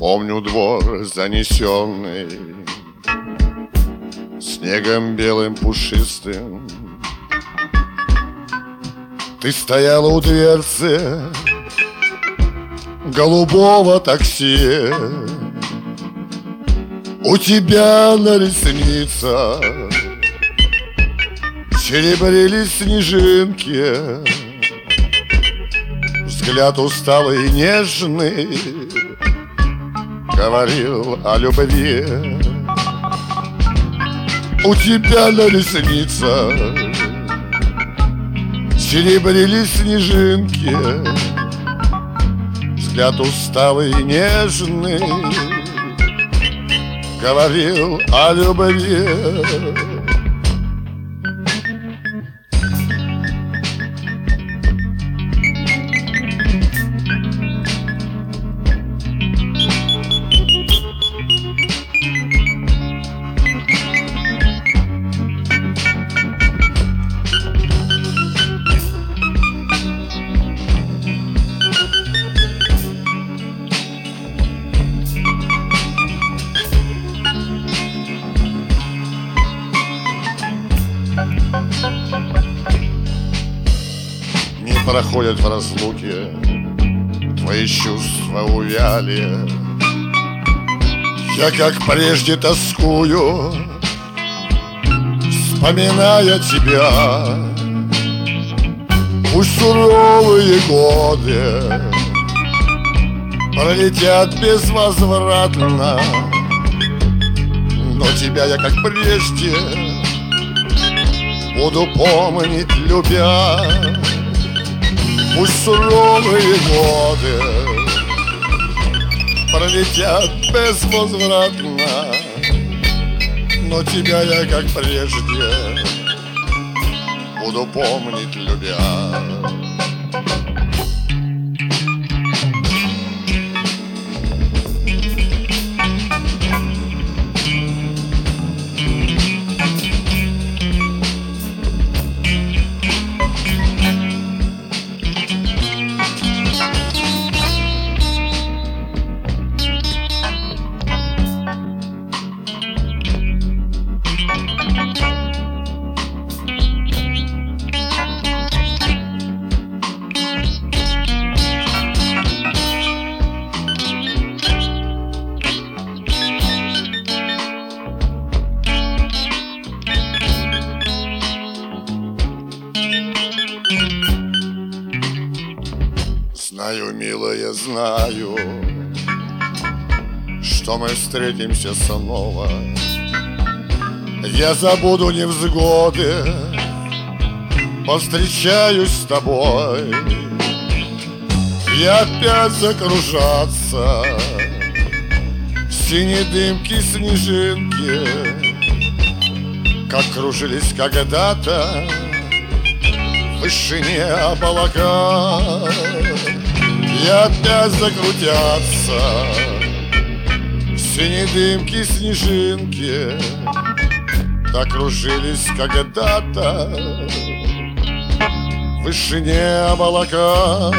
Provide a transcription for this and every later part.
Помню двор занесенный Снегом белым пушистым. Ты стояла у дверцы Голубого такси. У тебя на ресницах Серебрили снежинки. Взгляд усталый и нежный Говорил о любви. У тебя на ресницах Серебрили снежинки. Взгляд усталый и нежный Говорил о любви проходят в разлуке Твои чувства увяли. Я как прежде тоскую Вспоминая тебя. Пусть суровые годы Пролетят безвозвратно Но тебя я как прежде Буду помнить, любя Пусть суровые годы Пролетят безвозвратно Но тебя я, как прежде Буду помнить, любя Знаю, милая, знаю Что мы встретимся снова. Я забуду невзгоды Повстречаюсь с тобой. И опять закружаться Синие дымки, снежинки Как кружились когда-то в вышине облака И опять закрутятся. Синие дымки, снежинки Так кружились когда-то В вышине облака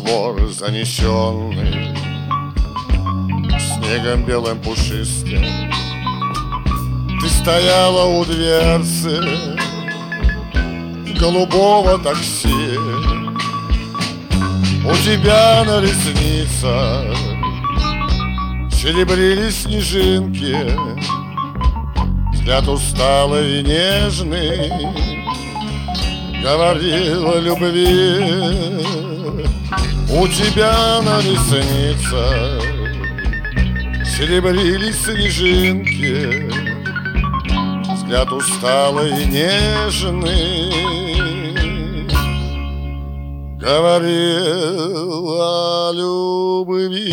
двор занесенный Снегом белым пушистым. Ты стояла у дверцы Голубого такси. У тебя на ресницах Серебрили снежинки. Взгляд усталый и нежный Говорил о любви У тебя на ресницах Серебрились снежинки Взгляд усталый и нежный. Говорил о любви